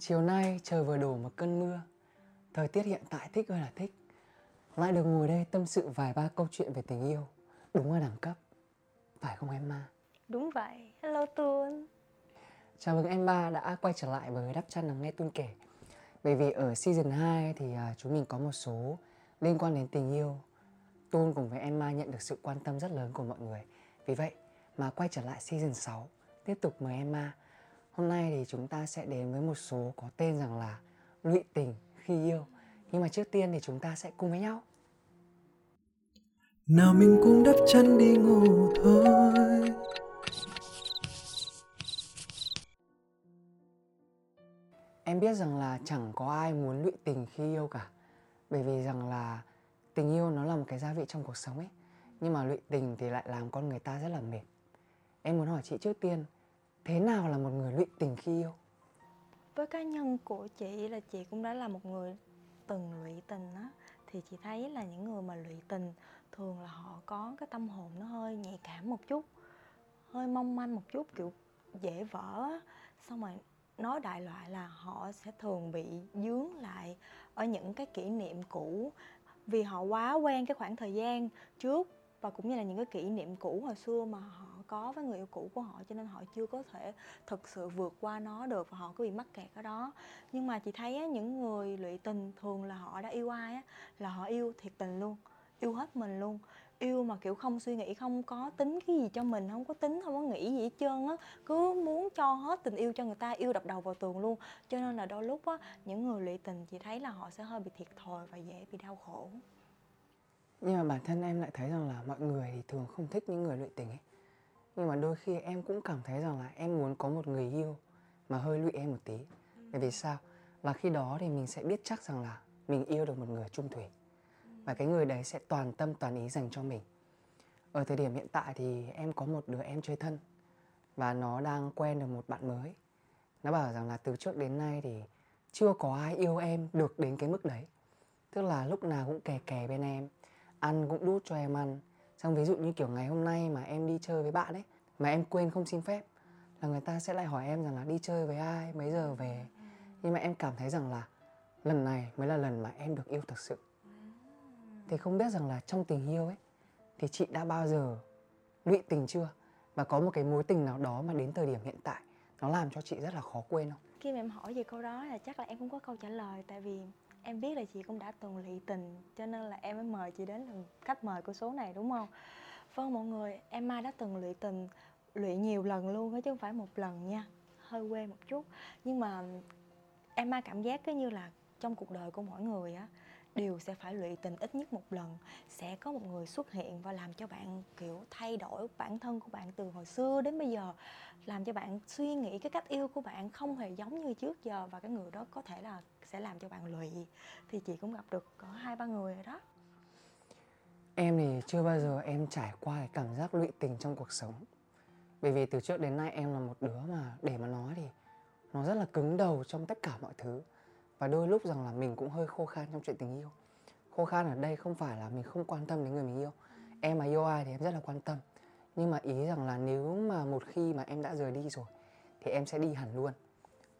Chiều nay trời vừa đổ một cơn mưa. Thời tiết hiện tại thích ơi là thích. Lại được ngồi đây tâm sự vài ba câu chuyện về tình yêu. Đúng là đẳng cấp. Phải không em Ma? Đúng vậy, hello Tuôn Chào mừng em Ba đã quay trở lại với Đắp Chăn Nằm Nghe Tuôn Kể. Bởi vì ở season 2 thì à, chúng mình có một số liên quan đến tình yêu. Tôn cùng với em Ma nhận được sự quan tâm rất lớn của mọi người. Vì vậy mà quay trở lại season 6 Tiếp tục mời em Ma Hôm nay thì chúng ta sẽ đến với một số có tên rằng là lụy tình khi yêu. Nhưng mà trước tiên thì chúng ta sẽ cùng với nhau. Nào mình cũng đắp chăn đi ngủ thôi. Em biết rằng là chẳng có ai muốn lụy tình khi yêu cả. Bởi vì rằng là tình yêu nó là một cái gia vị trong cuộc sống ấy. Nhưng mà lụy tình thì lại làm con người ta rất là mệt. Em muốn hỏi chị trước tiên Thế nào là một người lụy tình khi yêu? Với cá nhân của chị là chị cũng đã là một người từng lụy tình á. Thì chị thấy là những người mà lụy tình, thường là họ có cái tâm hồn nó hơi nhạy cảm một chút, Hơi mong manh một chút, kiểu dễ vỡ á. Xong rồi nói đại loại là họ sẽ thường bị dướng lại ở những cái kỷ niệm cũ. Vì họ quá quen cái khoảng thời gian trước và cũng như là những cái kỷ niệm cũ hồi xưa mà họ có với người yêu cũ của họ cho nên họ chưa có thể thực sự vượt qua nó được và họ cứ bị mắc kẹt ở đó. Nhưng mà chị thấy á, những người lụy tình thường là họ đã yêu ai á là họ yêu thiệt tình luôn yêu hết mình luôn. Yêu mà kiểu không suy nghĩ không có tính cái gì cho mình không có tính không có nghĩ gì hết trơn á cứ muốn cho hết tình yêu cho người ta yêu đập đầu vào tường luôn. Cho nên là đôi lúc á những người lụy tình chị thấy là họ sẽ hơi bị thiệt thòi và dễ bị đau khổ. Nhưng mà bản thân em lại thấy rằng là mọi người thì thường không thích những người lụy tình ấy. Nhưng mà đôi khi em cũng cảm thấy rằng là em muốn có một người yêu mà hơi lụy em một tí. Bởi vì sao? Là khi đó thì mình sẽ biết chắc rằng là mình yêu được một người trung thủy. Và cái người đấy sẽ toàn tâm, toàn ý dành cho mình. Ở thời điểm hiện tại thì em có một đứa em chơi thân và nó đang quen được một bạn mới. Nó bảo rằng là từ trước đến nay thì chưa có ai yêu em được đến cái mức đấy. Tức là lúc nào cũng kè kè bên em, ăn cũng đút cho em ăn xong ví dụ như kiểu ngày hôm nay mà em đi chơi với bạn ấy, mà em quên không xin phép, là người ta sẽ lại hỏi em rằng là đi chơi với ai, mấy giờ về. Nhưng mà em cảm thấy rằng là lần này mới là lần mà em được yêu thực sự. Thì không biết rằng là trong tình yêu ấy, thì chị đã bao giờ lụy tình chưa? Và có một cái mối tình nào đó mà đến thời điểm hiện tại, nó làm cho chị rất là khó quên không? Khi mà em hỏi về câu đó là chắc là em cũng có câu trả lời, tại vì em biết là chị cũng đã từng lị tình, cho nên là em mới mời chị đến làm khách mời của số này, đúng không? Vâng mọi người, em mai đã từng lụy tình, lụy nhiều lần luôn á, chứ không phải một lần nha. Hơi quê một chút. Nhưng mà em mai cảm giác cứ như là trong cuộc đời của mỗi người á đều sẽ phải lụy tình ít nhất một lần. Sẽ có một người xuất hiện và làm cho bạn, kiểu, thay đổi bản thân của bạn từ hồi xưa đến bây giờ, làm cho bạn suy nghĩ cái cách yêu của bạn không hề giống như trước giờ và cái người đó có thể là sẽ làm cho bạn lụy. Thì chị cũng gặp được có hai, ba người rồi đó. Em thì chưa bao giờ em trải qua cái cảm giác lụy tình trong cuộc sống. Bởi vì từ trước đến nay em là một đứa mà, để mà nói thì nó rất là cứng đầu trong tất cả mọi thứ và đôi lúc rằng là mình cũng hơi khô khan trong chuyện tình yêu. Khô khan ở đây không phải là mình không quan tâm đến người mình yêu. Em mà yêu ai thì em rất là quan tâm. Nhưng mà ý rằng là nếu mà một khi mà em đã rời đi rồi, thì em sẽ đi hẳn luôn.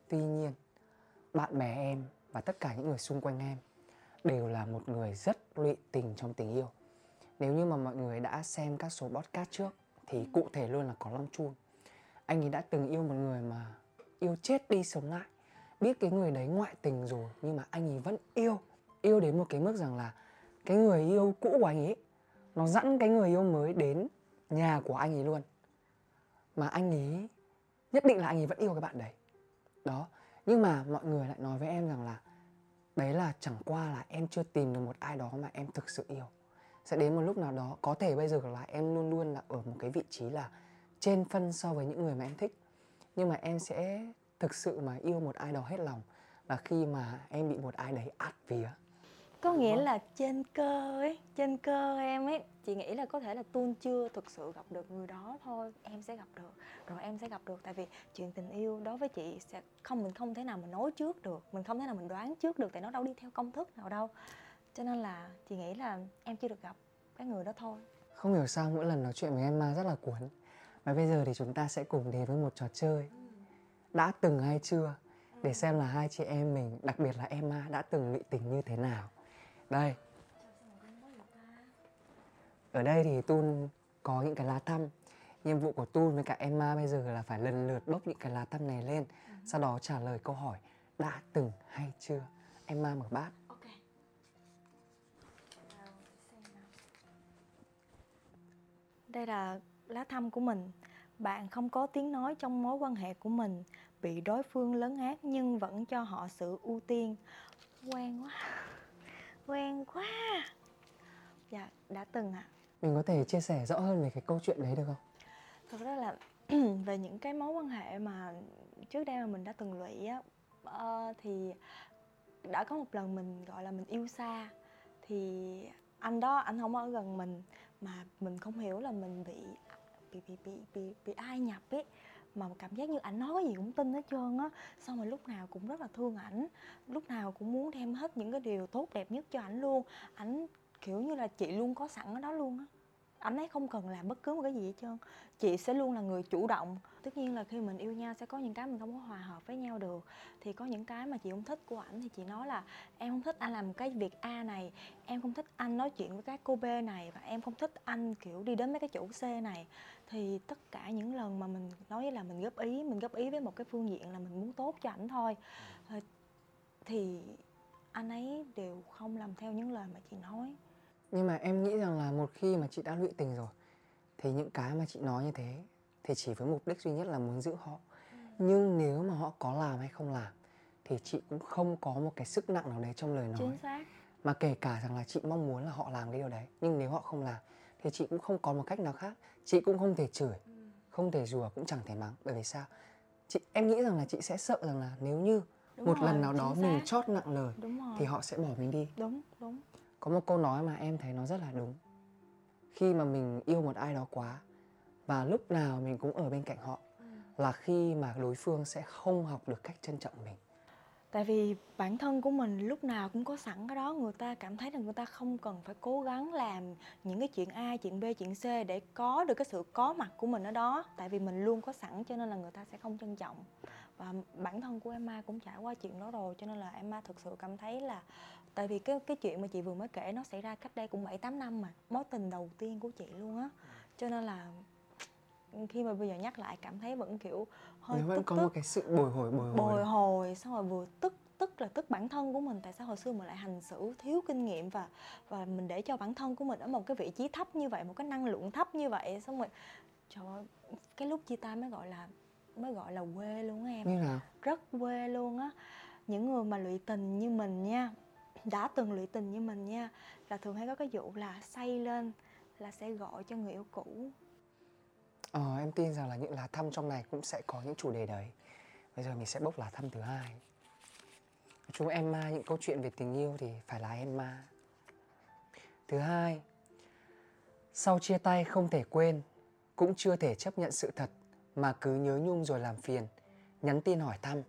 Tuy nhiên, bạn bè em và tất cả những người xung quanh em đều là một người rất lụy tình trong tình yêu. Nếu như mà mọi người đã xem các số podcast trước, thì cụ thể luôn là có long chun anh ấy đã từng yêu một người mà yêu chết đi sống lại biết cái người đấy ngoại tình rồi, nhưng mà anh ấy vẫn yêu yêu đến một cái mức rằng là cái người yêu cũ của anh ấy, nó dẫn cái người yêu mới đến nhà của anh ấy luôn. Mà anh ấy nhất định là anh ấy vẫn yêu cái bạn đấy. Đó, nhưng mà mọi người lại nói với em rằng là đấy là chẳng qua là em chưa tìm được một ai đó mà em thực sự yêu. Sẽ đến một lúc nào đó, có thể bây giờ là em luôn luôn là ở một cái vị trí là trên phân so với những người mà em thích. Nhưng mà em sẽ thực sự mà yêu một ai đó hết lòng là khi mà em bị một ai đấy át vía. Có nghĩa là trên cơ ấy trên cơ em ấy chị nghĩ là có thể là tuôn chưa thực sự gặp được người đó thôi em sẽ gặp được. Rồi em sẽ gặp được tại vì chuyện tình yêu đối với chị sẽ không mình không thể nào mình nói trước được mình không thể nào mình đoán trước được tại nó đâu đi theo công thức nào đâu. Cho nên là chị nghĩ là em chưa được gặp cái người đó thôi. Không hiểu sao mỗi lần nói chuyện với em mà rất là cuốn. Và bây giờ thì chúng ta sẽ cùng đến với một trò chơi đã từng hay chưa? Để xem là hai chị em mình, đặc biệt là Emma, đã từng lụy tình như thế nào. Đây. Ở đây thì Tun có những cái lá thăm. Nhiệm vụ của Tun với cả Emma bây giờ là phải lần lượt bốc những cái lá thăm này lên. Sau đó trả lời câu hỏi, đã từng hay chưa? Emma mở bát. Đây là lá thăm của mình bạn không có tiếng nói trong mối quan hệ của mình bị đối phương lấn át nhưng vẫn cho họ sự ưu tiên. Quen quá. Quen quá. Dạ đã từng ạ. Mình có thể chia sẻ rõ hơn về cái câu chuyện đấy được không? Thực ra là về những cái mối quan hệ mà trước đây mà mình đã từng lụy á ờ, thì đã có một lần mình gọi là mình yêu xa thì anh đó anh không ở gần mình mà mình không hiểu là mình bị bị bị bị bị, bị ai nhập ấy mà cảm giác như ảnh nói cái gì cũng tin hết trơn á. Xong rồi lúc nào cũng rất là thương ảnh lúc nào cũng muốn đem hết những cái điều tốt đẹp nhất cho ảnh luôn. Ảnh kiểu như là chị luôn có sẵn ở đó luôn á anh ấy không cần làm bất cứ một cái gì hết trơn. Chị sẽ luôn là người chủ động. Tất nhiên là khi mình yêu nhau sẽ có những cái mình không có hòa hợp với nhau được. Thì có những cái mà chị không thích của ảnh thì chị nói là em không thích anh làm cái việc a này em không thích anh nói chuyện với cái cô b này và em không thích anh kiểu đi đến mấy cái chỗ c này. Thì tất cả những lần mà mình nói là mình góp ý mình góp ý với một cái phương diện là mình muốn tốt cho ảnh thôi. Ờ, thì anh ấy đều không làm theo những lời mà chị nói nhưng mà em nghĩ rằng là một khi mà chị đã lụy tình rồi thì những cái mà chị nói như thế thì chỉ với mục đích duy nhất là muốn giữ họ. Nhưng nếu mà họ có làm hay không làm thì chị cũng không có một cái sức nặng nào đấy trong lời nói. chính xác. Mà kể cả rằng là chị mong muốn là họ làm cái điều đấy nhưng nếu họ không làm thì chị cũng không có một cách nào khác. Chị cũng không thể chửi không thể rủa cũng chẳng thể mắng. Bởi vì sao? Chị em nghĩ rằng là chị sẽ sợ rằng là nếu như Đúng một rồi, lần nào đó chính mình xác. chót nặng lời thì họ sẽ bỏ mình đi. Đúng đúng có một câu nói mà em thấy nó rất là đúng. Khi mà mình yêu một ai đó quá, và lúc nào mình cũng ở bên cạnh họ, là khi mà đối phương sẽ không học được cách trân trọng mình. Tại vì bản thân của mình lúc nào cũng có sẵn cái đó, người ta cảm thấy là người ta không cần phải cố gắng làm những cái chuyện a, chuyện b, chuyện c để có được cái sự có mặt của mình ở đó. Tại vì mình luôn có sẵn cho nên là người ta sẽ không trân trọng và bản thân của Emma cũng trải qua chuyện đó rồi cho nên là Emma thực sự cảm thấy là tại vì cái cái chuyện mà chị vừa mới kể nó xảy ra cách đây cũng 7 8 năm mà mối tình đầu tiên của chị luôn á. Cho nên là khi mà bây giờ nhắc lại cảm thấy vẫn kiểu hơi nó vẫn tức có tức. một cái sự bồi hồi bồi hồi. Bồi hồi xong rồi vừa tức tức là tức bản thân của mình. Tại sao hồi xưa mình lại hành xử thiếu kinh nghiệm và và mình để cho bản thân của mình ở một cái vị trí thấp như vậy một cái năng lượng thấp như vậy? Xong rồi trời ơi, cái lúc chia tay mới gọi là mới gọi là quê luôn á em. Như nào rất quê luôn á. Những người mà lụy tình như mình nha đã từng lụy tình như mình nha là thường hay có cái vụ là say lên là sẽ gọi cho người yêu cũ. Ờ em tin rằng là những lá thăm trong này cũng sẽ có những chủ đề đấy. Bây giờ mình sẽ bốc lá thăm thứ hai. Chúng Emma những câu chuyện về tình yêu thì phải là Emma thứ hai sau chia tay không thể quên cũng chưa thể chấp nhận sự thật mà cứ nhớ nhung rồi làm phiền. Nhắn tin hỏi thăm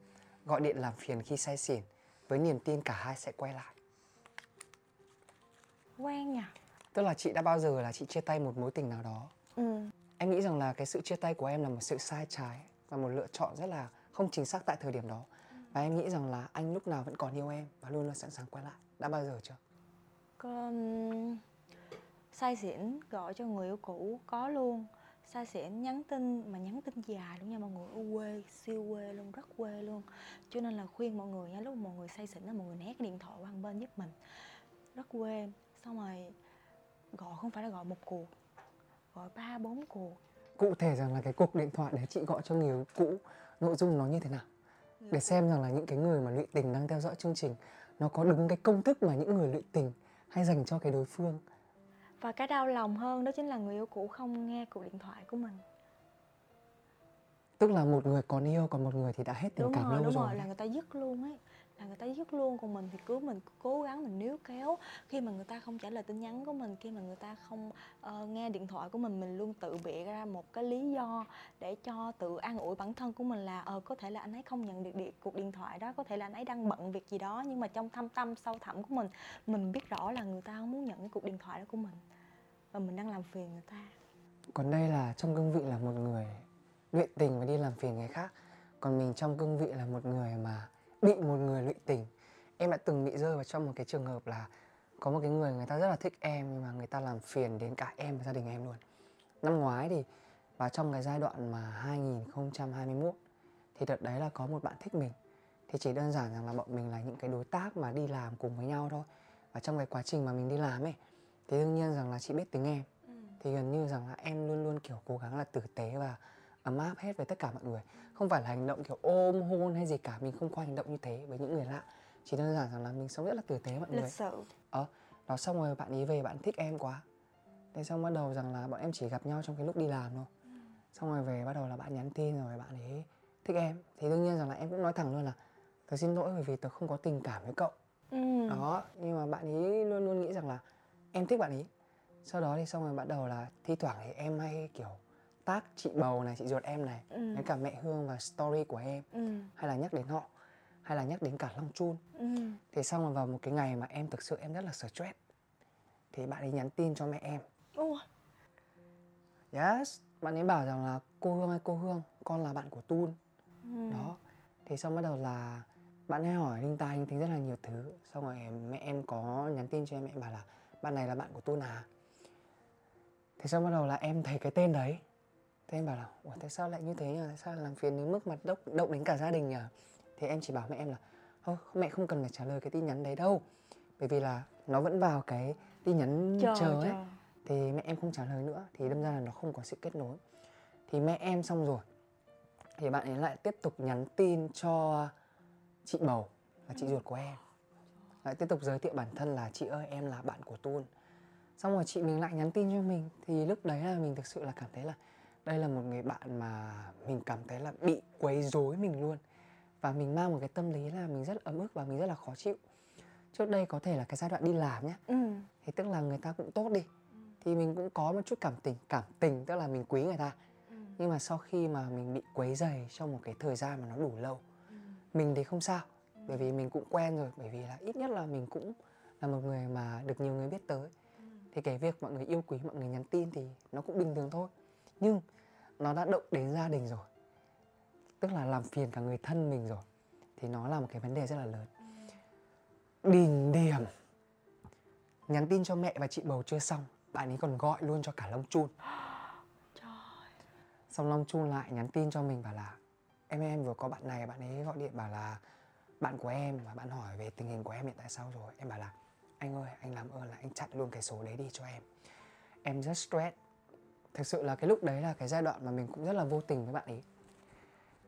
gọi điện làm phiền khi say xỉn. Với niềm tin cả hai sẽ quay lại. Quen nha tức là chị đã bao giờ là chị chia tay một mối tình nào đó? Ừ. Em nghĩ rằng là cái sự chia tay của em là một sự sai trái và một lựa chọn rất là không chính xác tại thời điểm đó. Và em nghĩ rằng là anh lúc nào vẫn còn yêu em và luôn luôn sẵn sàng quay lại. Đã bao giờ chưa? Con say xỉn gọi cho người yêu cũ có luôn say xỉn nhắn tin mà nhắn tin dài luôn nha mọi người ở quê siêu quê luôn rất quê luôn. Cho nên là khuyên mọi người nha lúc mọi người say xỉn là mọi người né cái điện thoại qua bên giúp mình. Rất quê. Xong rồi gọi không phải là gọi một cuộc gọi ba bốn cuộc. Cụ thể rằng là cái cuộc điện thoại đấy chị gọi cho người cũ nội dung nó như thế nào? Để xem rằng là những cái người mà lụy tình đang theo dõi chương trình nó có đúng cái công thức mà những người lụy tình hay dành cho cái đối phương và cái đau lòng hơn đó chính là người yêu cũ không nghe cuộc điện thoại của mình. Tức là một người còn yêu còn một người thì đã hết tình đúng cảm rồi lâu đúng rồi. rồi là người ta dứt luôn ấy là người ta dứt luôn còn mình thì cứ mình cố gắng mình níu kéo. Khi mà người ta không trả lời tin nhắn của mình khi mà người ta không uh, nghe điện thoại của mình mình luôn tự bịa ra một cái lý do để cho tự an ủi bản thân của mình là ờ có thể là anh ấy không nhận được điện, cuộc điện thoại đó có thể là anh ấy đang bận việc gì đó nhưng mà trong thâm tâm sâu thẳm của mình mình biết rõ là người ta không muốn nhận cái cuộc điện thoại đó của mình và mình đang làm phiền người ta. Còn đây là trong cương vị là một người luyện tình và đi làm phiền người khác. Còn mình trong cương vị là một người mà bị một người lụy tình. Em đã từng bị rơi vào trong một cái trường hợp là có một cái người người ta rất là thích em nhưng mà người ta làm phiền đến cả em và gia đình em luôn. Năm ngoái thì và trong cái giai đoạn mà 2021 thì đợt đấy là có một bạn thích mình. Thì chỉ đơn giản rằng là bọn mình là những cái đối tác mà đi làm cùng với nhau thôi. Và trong cái quá trình mà mình đi làm ấy thì đương nhiên rằng là chị biết tiếng em. Thì gần như rằng là em luôn luôn kiểu cố gắng là tử tế và ấm áp hết với tất cả mọi người. Không phải là hành động kiểu ôm hôn hay gì cả mình không có hành động như thế với những người lạ. Chỉ đơn giản rằng là mình sống rất là tử tế mọi người. lịch sự ờ đó xong rồi bạn ấy về bạn thích em quá. Thế xong bắt đầu rằng là bọn em chỉ gặp nhau trong cái lúc đi làm thôi. Xong rồi về bắt đầu là bạn nhắn tin rồi bạn ấy thích em. Thì đương nhiên rằng là em cũng nói thẳng luôn là tớ xin lỗi bởi vì tớ không có tình cảm với cậu. Ừ. đó nhưng mà bạn ấy luôn luôn nghĩ rằng là em thích bạn ấy. Sau đó thì xong rồi bắt đầu là thi thoảng thì em hay kiểu tác chị bầu này chị ruột em này Ừ. với cả mẹ hương và story của em. Ừ. hay là nhắc đến họ hay là nhắc đến cả long chun. Ừ. thì xong rồi vào một cái ngày mà em thực sự em rất là stress. Thì bạn ấy nhắn tin cho mẹ em. Ủa, yes bạn ấy bảo rằng là cô hương ơi cô hương con là bạn của tun. Ừ. đó. Thì xong bắt đầu là bạn ấy hỏi linh ta linh tính rất là nhiều thứ. Xong rồi mẹ em có nhắn tin cho em mẹ bảo là bạn này là bạn của tun à? Thế xong bắt đầu là em thấy cái tên đấy thế em bảo là ủa tại sao lại như thế nhỉ? Tại sao làm phiền đến mức mà động động đến cả gia đình nhỉ? Thì em chỉ bảo mẹ em là thôi mẹ không cần phải trả lời cái tin nhắn đấy đâu. Bởi vì là nó vẫn vào cái tin nhắn chờ chờ ấy. chờ. Thì mẹ em không trả lời nữa thì đâm ra là nó không có sự kết nối. Thì mẹ em xong rồi thì bạn ấy lại tiếp tục nhắn tin cho chị bầu là chị ruột của em. Lại tiếp tục giới thiệu bản thân là chị ơi em là bạn của tun. Xong rồi chị mình lại nhắn tin cho mình thì lúc đấy là mình thực sự là cảm thấy là đây là một người bạn mà mình cảm thấy là bị quấy rối mình luôn. Và mình mang một cái tâm lý là mình rất ấm ức và mình rất là khó chịu. Trước đây có thể là cái giai đoạn đi làm nhé ừ. thì tức là người ta cũng tốt đi. Thì mình cũng có một chút cảm tình cảm tình tức là mình quý người ta. Nhưng mà sau khi mà mình bị quấy dày trong một cái thời gian mà nó đủ lâu mình thì không sao. Bởi vì mình cũng quen rồi bởi vì là ít nhất là mình cũng là một người mà được nhiều người biết tới. Thì cái việc mọi người yêu quý mọi người nhắn tin thì nó cũng bình thường thôi nhưng nó đã động đến gia đình rồi. Tức là làm phiền cả người thân mình rồi. Thì nó là một cái vấn đề rất là lớn. Đỉnh điểm. Nhắn tin cho mẹ và chị bầu chưa xong bạn ấy còn gọi luôn cho cả long chun. Trời. xong long chun lại nhắn tin cho mình bảo là em em vừa có bạn này bạn ấy gọi điện bảo là bạn của em và bạn hỏi về tình hình của em hiện tại sao rồi. Em bảo là anh ơi anh làm ơn là anh chặn luôn cái số đấy đi cho em. Em rất stress thực sự là cái lúc đấy là cái giai đoạn mà mình cũng rất là vô tình với bạn ấy.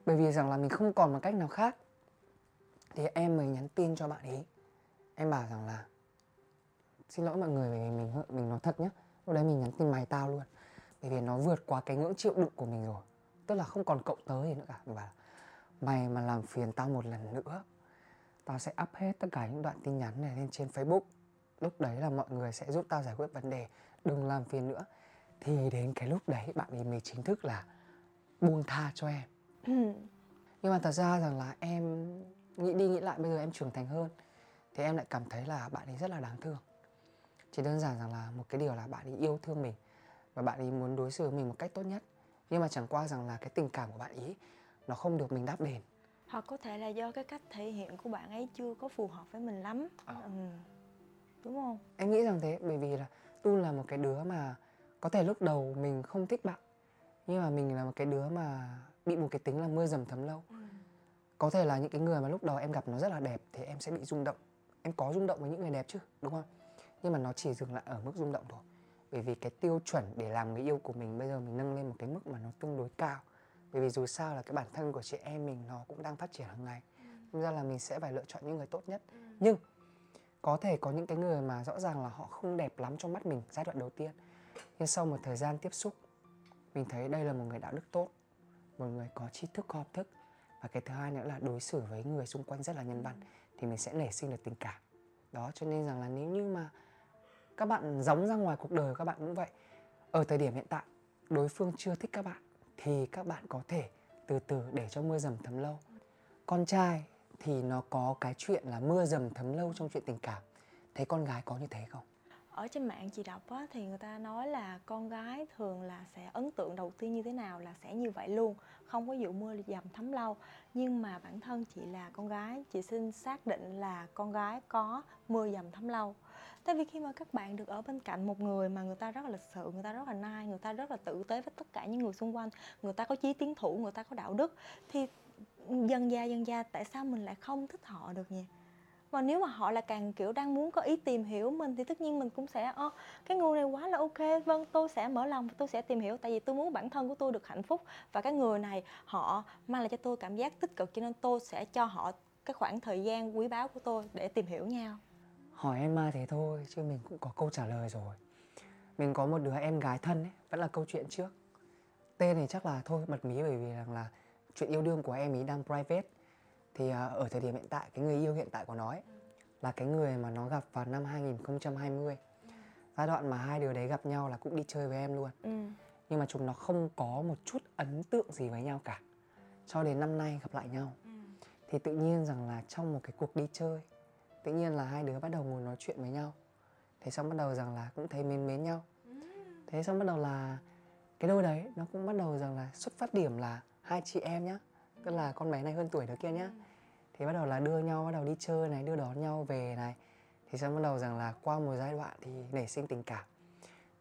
Bởi vì rằng là mình không còn một cách nào khác. Thì em mới nhắn tin cho bạn ấy. Em bảo rằng là, xin lỗi mọi người vì mình mình nói thật nhé lúc đấy mình nhắn tin mày tao luôn. Bởi vì nó vượt qua cái ngưỡng chịu đựng của mình rồi. Tức là không còn cậu tới gì nữa cả. Mình bảo mày mà làm phiền tao một lần nữa, tao sẽ up hết tất cả những đoạn tin nhắn này lên trên facebook. Lúc đấy là mọi người sẽ giúp tao giải quyết vấn đề. Đừng làm phiền nữa thì đến cái lúc đấy bạn ấy mới chính thức là buông tha cho em Ừ. nhưng mà thật ra rằng là em nghĩ đi nghĩ lại bây giờ em trưởng thành hơn thì em lại cảm thấy là bạn ấy rất là đáng thương chỉ đơn giản rằng là một cái điều là bạn ấy yêu thương mình và bạn ấy muốn đối xử với mình một cách tốt nhất nhưng mà chẳng qua rằng là cái tình cảm của bạn ấy nó không được mình đáp đền hoặc có thể là do cái cách thể hiện của bạn ấy chưa có phù hợp với mình lắm Ờ. ừ. đúng không em nghĩ rằng thế bởi vì là tu là một cái đứa mà có thể lúc đầu mình không thích bạn nhưng mà mình là một cái đứa mà bị một cái tính là mưa dầm thấm lâu. Có thể là những cái người mà lúc đầu em gặp nó rất là đẹp thì em sẽ bị rung động. Em có rung động với những người đẹp chứ đúng không? Nhưng mà nó chỉ dừng lại ở mức rung động thôi. Bởi vì cái tiêu chuẩn để làm người yêu của mình bây giờ mình nâng lên một cái mức mà nó tương đối cao. Bởi vì dù sao là cái bản thân của chị em mình nó cũng đang phát triển hàng ngày. Nên ra là mình sẽ phải lựa chọn những người tốt nhất. Nhưng có thể có những cái người mà rõ ràng là họ không đẹp lắm trong mắt mình giai đoạn đầu tiên nhưng sau một thời gian tiếp xúc, mình thấy đây là một người đạo đức tốt, một người có tri thức, có học thức. Và cái thứ hai nữa là đối xử với người xung quanh rất là nhân văn, thì mình sẽ nảy sinh được tình cảm. Đó, cho nên rằng là nếu như mà các bạn giống ra ngoài cuộc đời các bạn cũng vậy, ở thời điểm hiện tại, đối phương chưa thích các bạn, thì các bạn có thể từ từ để cho mưa dầm thấm lâu. Con trai thì nó có cái chuyện là mưa dầm thấm lâu trong chuyện tình cảm. Thấy con gái có như thế không? Ở trên mạng chị đọc á, thì người ta nói là con gái thường là sẽ ấn tượng đầu tiên như thế nào là sẽ như vậy luôn không có dụ mưa dầm thấm lâu. Nhưng mà bản thân chị là con gái chị xin xác định là con gái có mưa dầm thấm lâu. Tại vì khi mà các bạn được ở bên cạnh một người mà người ta rất là lịch sự người ta rất là nai người ta rất là tử tế với tất cả những người xung quanh người ta có chí tiến thủ người ta có đạo đức thì dần già dần già tại sao mình lại không thích họ được nhỉ? Và nếu mà họ là càng, kiểu, đang muốn có ý tìm hiểu mình thì tất nhiên mình cũng sẽ ơ cái người này quá là ok vâng tôi sẽ mở lòng và tôi sẽ tìm hiểu, tại vì tôi muốn bản thân của tôi được hạnh phúc. Và cái người này họ mang lại cho tôi cảm giác tích cực cho nên tôi sẽ cho họ cái khoảng thời gian quý báu của tôi để tìm hiểu nhau hỏi em ma thế thôi, chứ mình cũng có câu trả lời rồi. Mình có một đứa em gái thân ấy, vẫn là câu chuyện trước. Tên này chắc là thôi, bật mí bởi vì rằng là chuyện yêu đương của em ý đang private thì uh, ở thời điểm hiện tại cái người yêu hiện tại của nó ấy, là cái người mà nó gặp vào năm 2020 giai đoạn mà hai đứa đấy gặp nhau là cũng đi chơi với em luôn. Ừ. nhưng mà chúng nó không có một chút ấn tượng gì với nhau cả. Cho đến năm nay gặp lại nhau. Ừ. thì tự nhiên rằng là trong một cái cuộc đi chơi tự nhiên là hai đứa bắt đầu ngồi nói chuyện với nhau. Thế xong bắt đầu rằng là cũng thấy mến mến nhau. Thế xong bắt đầu là cái đôi đấy nó cũng bắt đầu rằng là xuất phát điểm là hai chị em nhá tức là con bé này hơn tuổi đứa kia nhá. Thì bắt đầu là đưa nhau bắt đầu đi chơi này đưa đón nhau về này. Thì xong bắt đầu rằng là qua một giai đoạn thì nảy sinh tình cảm.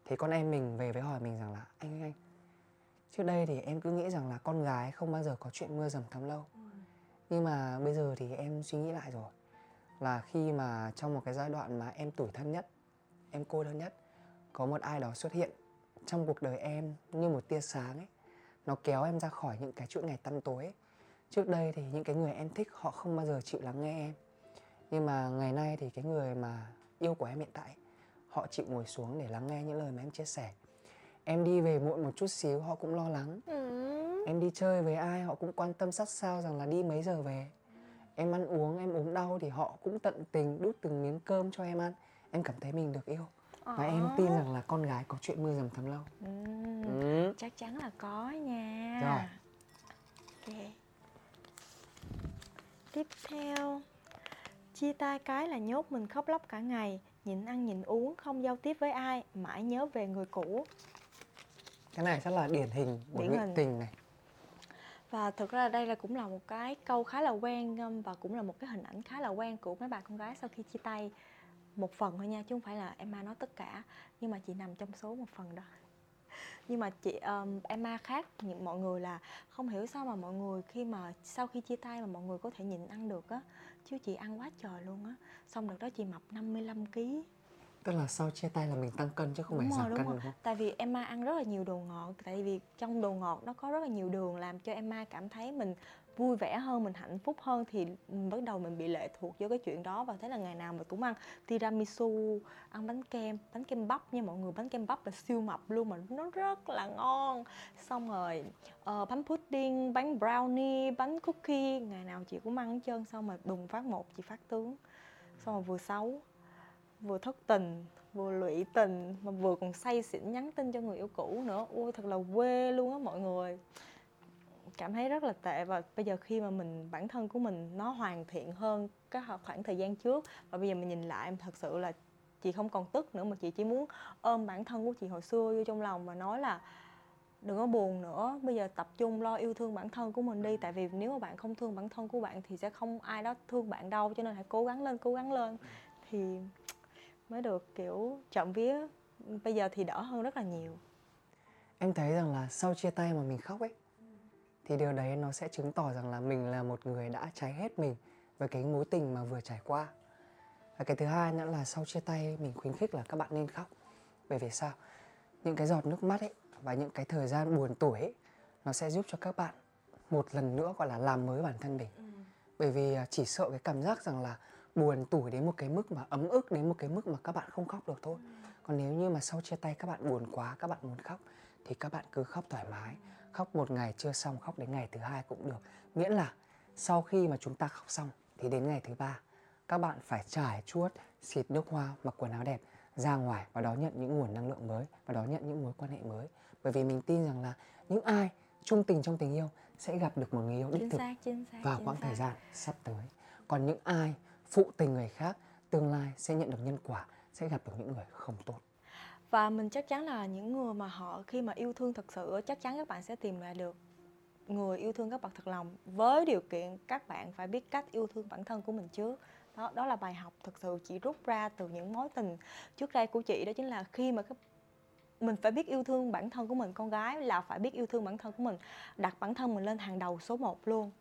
Thì con em mình về với hỏi mình rằng là anh anh anh trước đây thì em cứ nghĩ rằng là con gái không bao giờ có chuyện mưa dầm thấm lâu. Nhưng mà bây giờ thì em suy nghĩ lại rồi là khi mà trong một cái giai đoạn mà em tủi thân nhất em cô đơn nhất có một ai đó xuất hiện trong cuộc đời em như một tia sáng ấy nó kéo em ra khỏi những cái chuỗi ngày tăm tối ấy. Trước đây thì những cái người em thích họ không bao giờ chịu lắng nghe em. Nhưng mà ngày nay thì cái người mà yêu của em hiện tại họ chịu ngồi xuống để lắng nghe những lời mà em chia sẻ. Em đi về muộn một chút xíu họ cũng lo lắng. Ừ. em đi chơi với ai họ cũng quan tâm sát sao rằng là đi mấy giờ về. Em ăn uống em ốm đau thì họ cũng tận tình đút từng miếng cơm cho em ăn. Em cảm thấy mình được yêu. Và em tin rằng là con gái có chuyện mưa dầm thấm lâu. Ừ. ừ. chắc chắn là có nha. Rồi. ok tiếp theo chia tay cái là nhốt mình khóc lóc cả ngày nhịn ăn nhịn uống không giao tiếp với ai mãi nhớ về người cũ. Cái này chắc là điển hình của Điển hình. tình này. Và thực ra đây là cũng là một cái câu khá là quen um, và cũng là một cái hình ảnh khá là quen của mấy bạn con gái sau khi chia tay một phần thôi nha chứ không phải là Emma nói tất cả nhưng mà chị nằm trong số một phần đó nhưng mà chị um, Emma khác những mọi người là không hiểu sao mà mọi người khi mà sau khi chia tay mà mọi người có thể nhịn ăn được á. Chứ chị ăn quá trời luôn á. Xong đợt đó chị mập 55 kg tức là sau chia tay là mình tăng cân chứ không phải giảm đúng cân rồi. đúng không? Tại vì Emma ăn rất là nhiều đồ ngọt tại vì trong đồ ngọt nó có rất là nhiều đường làm cho Emma cảm thấy mình vui vẻ hơn mình hạnh phúc hơn thì bắt đầu mình bị lệ thuộc vô cái chuyện đó. Và thế là ngày nào mình cũng ăn tiramisu ăn bánh kem bánh kem bắp nha mọi người. Bánh kem bắp là siêu mập luôn mà nó rất là ngon. Xong rồi uh, bánh pudding bánh brownie bánh cookie. Ngày nào chị cũng ăn hết trơn xong rồi đùng phát một chị phát tướng. Xong rồi vừa xấu vừa thất tình vừa lụy tình mà vừa còn say xỉn nhắn tin cho người yêu cũ nữa. Ui thật là quê luôn á mọi người cảm thấy rất là tệ và bây giờ khi mà mình, bản thân của mình nó hoàn thiện hơn cái khoảng thời gian trước và bây giờ mình nhìn lại em thật sự là chị không còn tức nữa mà chị chỉ muốn ôm bản thân của chị hồi xưa vô trong lòng và nói là đừng có buồn nữa, bây giờ tập trung lo yêu thương bản thân của mình đi, tại vì nếu mà bạn không thương bản thân của bạn thì sẽ không ai đó thương bạn đâu, cho nên hãy cố gắng lên, cố gắng lên. Thì mới được, kiểu chậm vía, bây giờ thì đỡ hơn rất là nhiều. Em thấy rằng là sau chia tay mà mình khóc ấy thì điều đấy nó sẽ chứng tỏ rằng là mình là một người đã cháy hết mình với cái mối tình mà vừa trải qua. Và cái thứ hai nữa là sau chia tay mình khuyến khích là các bạn nên khóc. Bởi vì sao? Những cái giọt nước mắt ấy và những cái thời gian buồn tuổi ấy nó sẽ giúp cho các bạn một lần nữa gọi là làm mới bản thân mình. Bởi vì à, chỉ sợ cái cảm giác rằng là buồn tủi đến một cái mức mà ấm ức đến một cái mức mà các bạn không khóc được thôi. Còn nếu như mà sau chia tay các bạn buồn quá các bạn muốn khóc thì các bạn cứ khóc thoải mái khóc một ngày chưa xong khóc đến ngày thứ hai cũng được. Miễn là sau khi mà chúng ta khóc xong thì đến ngày thứ ba các bạn phải trải chuốt xịt nước hoa mặc quần áo đẹp ra ngoài và đón nhận những nguồn năng lượng mới và đón nhận những mối quan hệ mới. Bởi vì mình tin rằng là những ai trung tình trong tình yêu sẽ gặp được một người yêu đích thực xác chính xác vào quãng xác. thời gian sắp tới. Còn những ai phụ tình người khác tương lai sẽ nhận được nhân quả sẽ gặp được những người không tốt và mình chắc chắn là những người mà họ khi mà yêu thương thật sự chắc chắn các bạn sẽ tìm lại được người yêu thương các bạn thật lòng với điều kiện các bạn phải biết cách yêu thương bản thân của mình trước. Đó đó là bài học thực sự chị rút ra từ những mối tình trước đây của chị đó chính là khi mà các mình phải biết yêu thương bản thân của mình con gái là phải biết yêu thương bản thân của mình đặt bản thân mình lên hàng đầu số 1 luôn.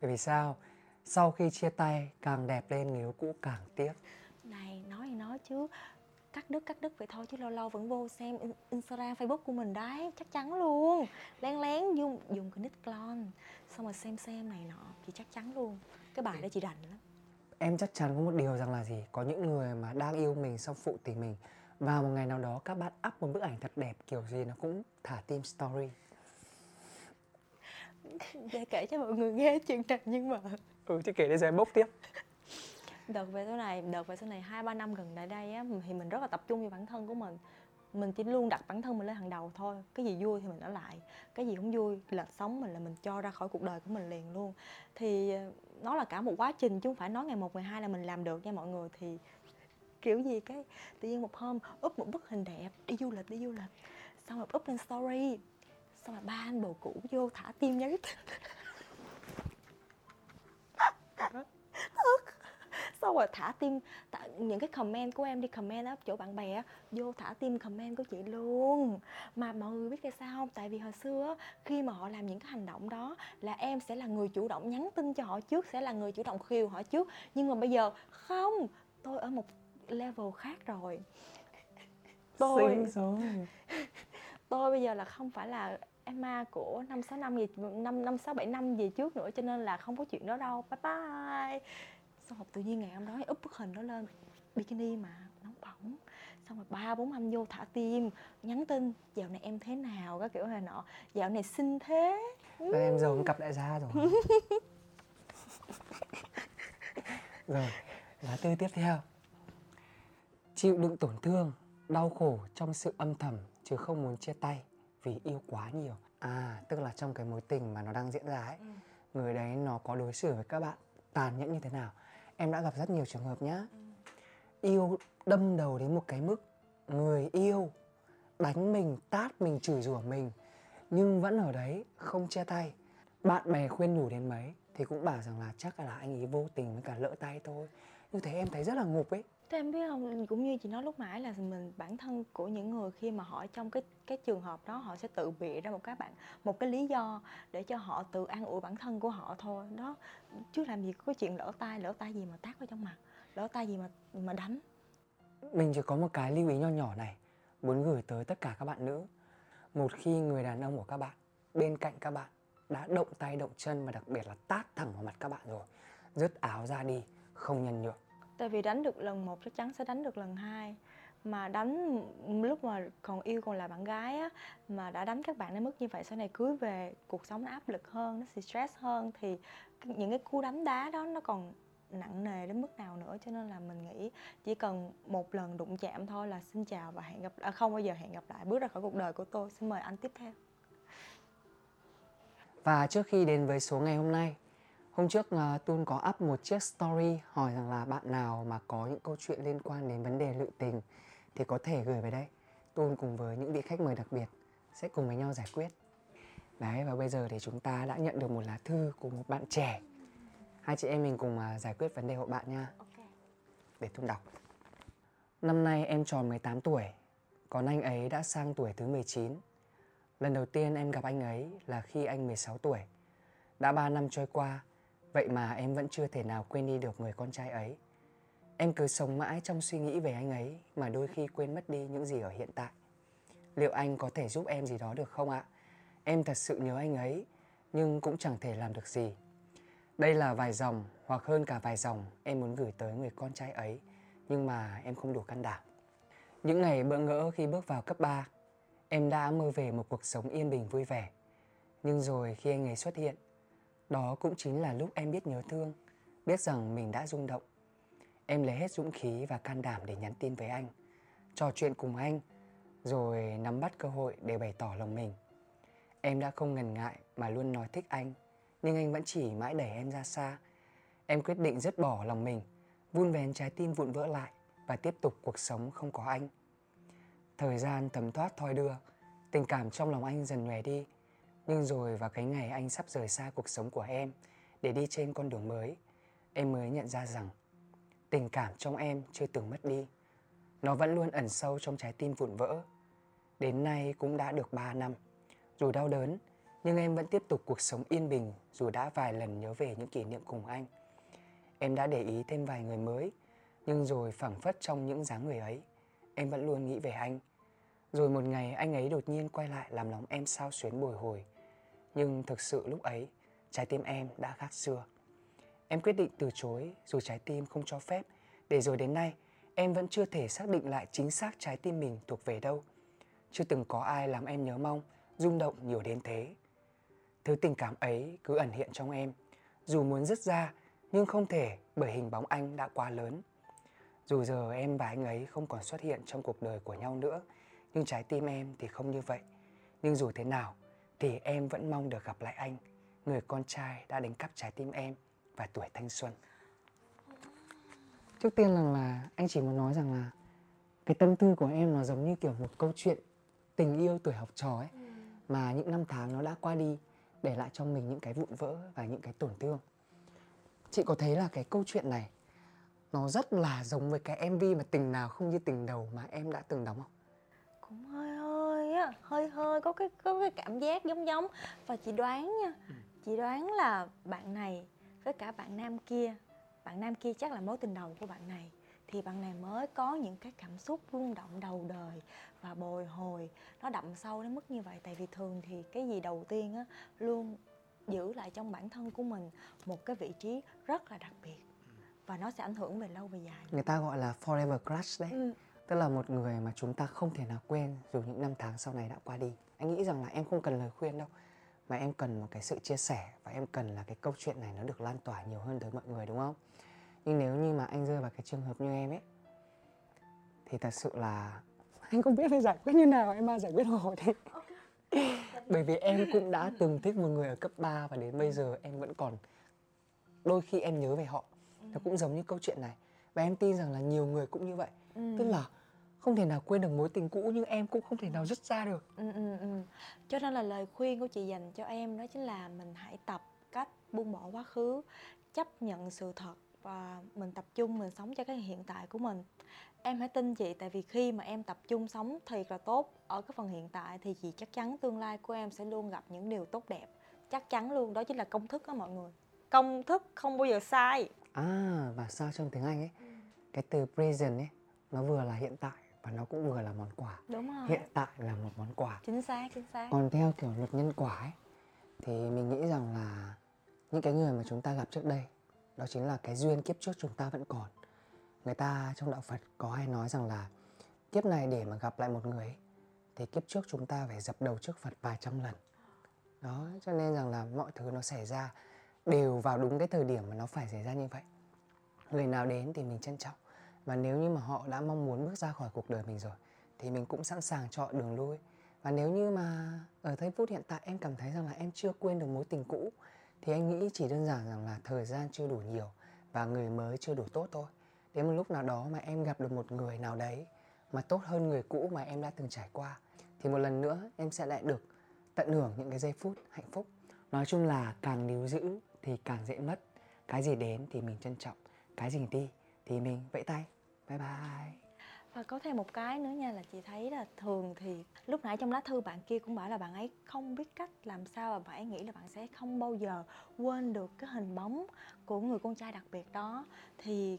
Bởi vì sao? Sau khi chia tay càng đẹp lên yêu cũ càng tiếc. Này nói thì nói chứ cắt đứt cắt đứt vậy thôi chứ lâu lâu vẫn vô xem Instagram Facebook của mình đấy chắc chắn luôn. Lén lén dùng dùng cái nick clone xong rồi xem xem này nọ thì chắc chắn luôn. Cái bài đó chị rành lắm. Em chắc chắn có một điều rằng là gì? Có những người mà đang yêu mình xong phụ tình mình vào một ngày nào đó các bạn up một bức ảnh thật đẹp kiểu gì nó cũng thả tim story. Để kể cho mọi người nghe chuyện này nhưng mà ừ chứ kể giờ em bốc tiếp đợt về sau này, đợt về sau này hai, ba năm gần đây đây á, thì mình rất là tập trung vào bản thân của mình. Mình chỉ luôn đặt bản thân mình lên hàng đầu thôi, cái gì vui thì mình ở lại, cái gì không vui là sống mình là mình cho ra khỏi cuộc đời của mình liền luôn. Thì ờ, nó là cả một quá trình chứ không phải nói ngày một, ngày hai là mình làm được nha mọi người. Thì kiểu gì cái tự nhiên một hôm úp một bức hình đẹp, đi du lịch, đi du lịch, xong rồi úp lên story, xong rồi ba anh bồ cũ vô thả tim nhắn xong rồi thả tim thả, những cái comment của em đi comment á chỗ bạn bè vô thả tim comment của chị luôn. Mà mọi người biết tại sao không? Tại vì hồi xưa khi mà họ làm những cái hành động đó là em sẽ là người chủ động nhắn tin cho họ trước sẽ là người chủ động khiêu họ trước. Nhưng mà bây giờ không tôi ở một level khác rồi. Tôi tôi bây giờ là không phải là Emma của năm sáu năm gì năm năm sáu bảy năm gì trước nữa cho nên là không có chuyện đó đâu. Bye bye xong rồi tự nhiên ngày hôm đó up bức hình đó lên bikini mà nóng bỏng. Xong rồi ba bốn anh vô thả tim nhắn tin dạo này em thế nào? các kiểu này nọ. Dạo này xinh thế. Và em giờ cũng cặp đại gia rồi. Rồi lá tư tiếp theo. Chịu đựng tổn thương đau khổ trong sự âm thầm chứ không muốn chia tay vì yêu quá nhiều. À tức là trong cái mối tình mà nó đang diễn ra ấy ừ. người đấy nó có đối xử với các bạn tàn nhẫn như thế nào em đã gặp rất nhiều trường hợp nhá. Yêu đâm đầu đến một cái mức người yêu đánh mình, tát mình, chửi rủa mình, nhưng vẫn ở đấy, không chia tay. Bạn bè khuyên nhủ đến mấy, thì cũng bảo rằng là chắc là anh ấy vô tình với cả lỡ tay thôi. Như thế em thấy rất là ngục ấy. Thế em biết không, cũng như chị nói lúc nãy là mình bản thân của những người khi mà họ trong cái cái trường hợp đó họ sẽ tự bịa ra một cái bạn một cái lý do để cho họ tự an ủi bản thân của họ thôi. Đó chứ làm gì có chuyện lỡ tay lỡ tay gì mà tát vào trong mặt lỡ tay gì mà mà đánh. Mình chỉ có một cái lưu ý nho nhỏ này muốn gửi tới tất cả các bạn nữ. Một khi người đàn ông của các bạn bên cạnh các bạn đã động tay động chân và đặc biệt là tát thẳng vào mặt các bạn rồi dứt áo ra đi không nhân nhượng tại vì đánh được lần một chắc chắn sẽ đánh được lần hai. Mà đánh lúc mà còn yêu còn là bạn gái á mà đã đánh các bạn đến mức như vậy sau này cưới về cuộc sống nó áp lực hơn nó stress hơn thì những cái cú đánh đá đó nó còn nặng nề đến mức nào nữa. Cho nên là mình nghĩ chỉ cần một lần đụng chạm thôi là xin chào và hẹn gặp à, không bao giờ hẹn gặp lại bước ra khỏi cuộc đời của tôi. Xin mời anh tiếp theo. Và trước khi đến với số ngày hôm nay Hôm trước uh, Tun có up một chiếc story hỏi rằng là bạn nào mà có những câu chuyện liên quan đến vấn đề lự tình thì có thể gửi về đây. Tun cùng với những vị khách mời đặc biệt sẽ cùng với nhau giải quyết. Đấy và bây giờ thì chúng ta đã nhận được một lá thư của một bạn trẻ. Hai chị em mình cùng uh, giải quyết vấn đề hộ bạn nha. Okay. Để Tun đọc. Năm nay em tròn 18 tuổi, còn anh ấy đã sang tuổi thứ 19. Lần đầu tiên em gặp anh ấy là khi anh 16 tuổi. Đã 3 năm trôi qua, Vậy mà em vẫn chưa thể nào quên đi được người con trai ấy. Em cứ sống mãi trong suy nghĩ về anh ấy mà đôi khi quên mất đi những gì ở hiện tại. Liệu anh có thể giúp em gì đó được không ạ? Em thật sự nhớ anh ấy, nhưng cũng chẳng thể làm được gì. Đây là vài dòng hoặc hơn cả vài dòng em muốn gửi tới người con trai ấy, nhưng mà em không đủ can đảm. Những ngày bỡ ngỡ khi bước vào cấp 3, em đã mơ về một cuộc sống yên bình vui vẻ. Nhưng rồi khi anh ấy xuất hiện, đó cũng chính là lúc em biết nhớ thương, biết rằng mình đã rung động. Em lấy hết dũng khí và can đảm để nhắn tin với anh, trò chuyện cùng anh, rồi nắm bắt cơ hội để bày tỏ lòng mình. Em đã không ngần ngại mà luôn nói thích anh, nhưng anh vẫn chỉ mãi đẩy em ra xa. Em quyết định dứt bỏ lòng mình vun vén trái tim vụn vỡ lại và tiếp tục cuộc sống không có anh. Thời gian thấm thoát thoi đưa, tình cảm trong lòng anh dần nhòe đi. Nhưng rồi vào cái ngày anh sắp rời xa cuộc sống của em để đi trên con đường mới, em mới nhận ra rằng tình cảm trong em chưa từng mất đi. Nó vẫn luôn ẩn sâu trong trái tim vụn vỡ. Đến nay cũng đã được 3 năm. Dù đau đớn, nhưng em vẫn tiếp tục cuộc sống yên bình dù đã vài lần nhớ về những kỷ niệm cùng anh. Em đã để ý thêm vài người mới, nhưng rồi phảng phất trong những dáng người ấy, em vẫn luôn nghĩ về anh. Rồi một ngày anh ấy đột nhiên quay lại làm lòng em sao xuyến bồi hồi. Nhưng thực sự lúc ấy, trái tim em đã khác xưa. Em quyết định từ chối dù trái tim không cho phép, để rồi đến nay em vẫn chưa thể xác định lại chính xác trái tim mình thuộc về đâu. Chưa từng có ai làm em nhớ mong, rung động nhiều đến thế. Thứ tình cảm ấy cứ ẩn hiện trong em, dù muốn dứt ra nhưng không thể bởi hình bóng anh đã quá lớn. Dù giờ em và anh ấy không còn xuất hiện trong cuộc đời của nhau nữa, nhưng trái tim em thì không như vậy. Nhưng dù thế nào thì em vẫn mong được gặp lại anh, người con trai đã đánh cắp trái tim em và tuổi thanh xuân. Trước tiên là là anh chỉ muốn nói rằng là cái tâm tư của em nó giống như kiểu một câu chuyện tình yêu tuổi học trò ấy mà những năm tháng nó đã qua đi để lại cho mình những cái vụn vỡ và những cái tổn thương chị có thấy là cái câu chuyện này nó rất là giống với cái mv mà tình nào không như tình đầu mà em đã từng đóng không á hơi hơi có cái có cái cảm giác giống giống. Và chị đoán nha Ừ. chị đoán là bạn này với cả bạn nam kia bạn nam kia chắc là mối tình đầu của bạn này thì bạn này mới có những cái cảm xúc rung động đầu đời và bồi hồi. Nó đậm sâu đến mức như vậy tại vì thường thì cái gì đầu tiên á luôn giữ lại trong bản thân của mình một cái vị trí rất là đặc biệt. Và nó sẽ ảnh hưởng về lâu về dài. Người ta gọi là forever crush đấy. Ừ tức là một người mà chúng ta không thể nào quên dù những năm tháng sau này đã qua đi. Anh nghĩ rằng là em không cần lời khuyên đâu, mà em cần một cái sự chia sẻ và em cần là cái câu chuyện này nó được lan tỏa nhiều hơn tới mọi người, đúng không? Nhưng nếu như mà anh rơi vào cái trường hợp như em ấy, thì thật sự là anh không biết phải giải quyết như nào, em mà giải quyết hộ đi bởi vì em cũng đã từng thích một người ở cấp 3 và đến bây giờ em vẫn còn đôi khi em nhớ về họ. Nó cũng giống như câu chuyện này. Và em tin rằng là nhiều người cũng như vậy. Ừ. tức là không thể nào quên được mối tình cũ nhưng em cũng không thể nào dứt ra được Ừ, ừ, ừ. Cho nên là lời khuyên của chị dành cho em đó chính là mình hãy tập cách buông bỏ quá khứ, chấp nhận sự thật và mình tập trung mình sống cho cái hiện tại của mình. Em hãy tin chị tại vì khi mà em tập trung sống thiệt là tốt ở cái phần hiện tại thì chị chắc chắn tương lai của em sẽ luôn gặp những điều tốt đẹp. Chắc chắn luôn, đó chính là công thức đó mọi người. Công thức không bao giờ sai. à và sao trong tiếng anh ấy cái từ present ấy nó vừa là hiện tại và nó cũng vừa là món quà. Đúng rồi. hiện tại là một món quà. Chính xác, chính xác. còn theo kiểu luật nhân quả ấy thì mình nghĩ rằng là những cái người mà chúng ta gặp trước đây đó chính là cái duyên kiếp trước chúng ta vẫn còn. Người ta trong đạo phật có hay nói rằng là kiếp này để mà gặp lại một người ấy, thì kiếp trước chúng ta phải dập đầu trước phật vài trăm lần. Đó cho nên rằng là mọi thứ nó xảy ra đều vào đúng cái thời điểm mà nó phải xảy ra như vậy. Người nào đến thì mình trân trọng và nếu như mà họ đã mong muốn bước ra khỏi cuộc đời mình rồi, thì mình cũng sẵn sàng chọn đường lui. Và nếu như mà ở thời phút hiện tại em cảm thấy rằng là em chưa quên được mối tình cũ, thì anh nghĩ chỉ đơn giản rằng là thời gian chưa đủ nhiều và người mới chưa đủ tốt thôi. Đến một lúc nào đó mà em gặp được một người nào đấy mà tốt hơn người cũ mà em đã từng trải qua, thì một lần nữa em sẽ lại được tận hưởng những cái giây phút hạnh phúc. Nói chung là càng níu giữ thì càng dễ mất. Cái gì đến thì mình trân trọng, cái gì đi thì mình vẫy tay bye bye. Và có thêm một cái nữa nha là chị thấy là thường thì lúc nãy trong lá thư bạn kia cũng bảo là bạn ấy không biết cách làm sao và bạn ấy nghĩ là bạn sẽ không bao giờ quên được cái hình bóng của người con trai đặc biệt đó. Thì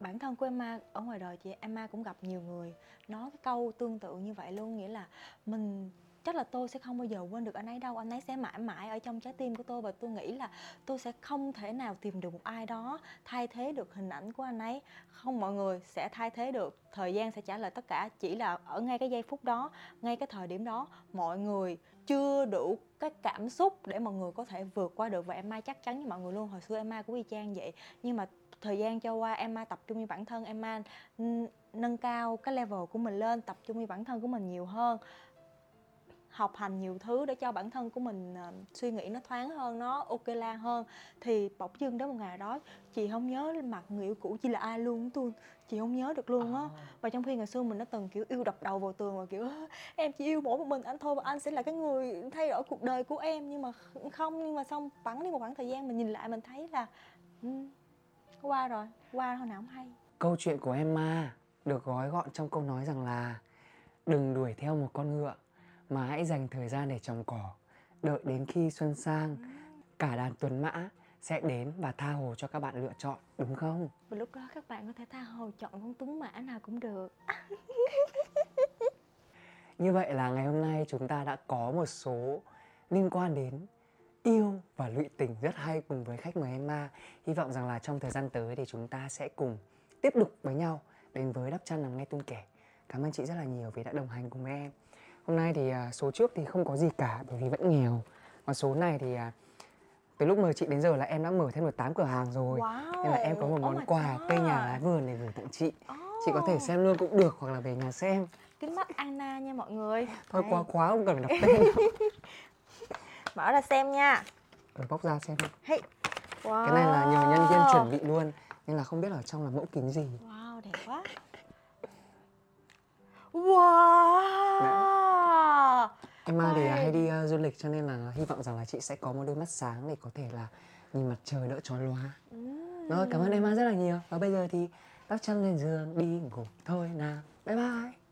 bản thân của Emma, ở ngoài đời chị, Emma cũng gặp nhiều người nói cái câu tương tự như vậy luôn, nghĩa là mình chắc là tôi sẽ không bao giờ quên được anh ấy đâu. Anh ấy sẽ mãi mãi ở trong trái tim của tôi và tôi nghĩ là tôi sẽ không thể nào tìm được một ai đó thay thế được hình ảnh của anh ấy. Không, mọi người sẽ thay thế được. Thời gian sẽ trả lời tất cả. Chỉ là ở ngay cái giây phút đó, ngay cái thời điểm đó, mọi người chưa đủ cái cảm xúc để mọi người có thể vượt qua được. Và em Mai chắc chắn với mọi người luôn, hồi xưa em Mai cũng y chang vậy. Nhưng mà thời gian trôi qua, em Mai tập trung với bản thân. Em Mai nâng cao cái level của mình lên, tập trung với bản thân của mình nhiều hơn học hành nhiều thứ để cho bản thân của mình à, suy nghĩ nó thoáng hơn nó ok la hơn. Thì bỗng dưng đến một ngày đó chị không nhớ mặt người yêu cũ chị là ai luôn tôi chị không nhớ được luôn á. Và trong khi ngày xưa mình đã từng kiểu yêu đập đầu vào tường và kiểu em chỉ yêu mỗi một mình anh thôi và anh sẽ là cái người thay đổi cuộc đời của em. Nhưng mà không nhưng mà xong bắn đi một khoảng thời gian mình nhìn lại mình thấy là ừ, qua rồi qua hồi nào không hay. Câu chuyện của Emma được gói gọn trong câu nói rằng là đừng đuổi theo một con ngựa mà hãy dành thời gian để trồng cỏ. Đợi đến khi xuân sang, cả đàn tuấn mã sẽ đến và tha hồ cho các bạn lựa chọn, đúng không? và lúc đó các bạn có thể tha hồ chọn con tuấn mã nào cũng được Như vậy là ngày hôm nay chúng ta đã có một số liên quan đến yêu và lụy tình rất hay cùng với khách mời Emma. Hy vọng rằng là trong thời gian tới thì chúng ta sẽ cùng tiếp tục với nhau đến với đắp chăn nằm nghe tung kể. Cảm ơn chị rất là nhiều vì đã đồng hành cùng em. Hôm nay thì à, số trước thì không có gì cả bởi vì vẫn nghèo. Còn số này thì à, từ lúc mời chị đến giờ là em đã mở thêm được 8 cửa hàng rồi. wow Nên là em có một Oh món my quà God. cây nhà lá vườn để gửi tặng chị. Chị có thể Oh. xem luôn cũng được hoặc là về nhà xem. kính mắt Anna nha mọi người Thôi quá quá không cần phải đọc tên mở ra xem nha Rồi bóc ra xem. hey. wow. Cái này là nhờ nhân viên chuẩn bị luôn Nên là không biết ở trong là mẫu kính gì wow đẹp quá wow Emma thì Ôi. hay đi uh, du lịch cho nên là hy vọng rằng là chị sẽ có một đôi mắt sáng để có thể là nhìn mặt trời đỡ chói lóa Ừm. Rồi cảm ơn Emma rất là nhiều Và bây giờ thì đắp chăn lên giường đi ngủ thôi nào Bye bye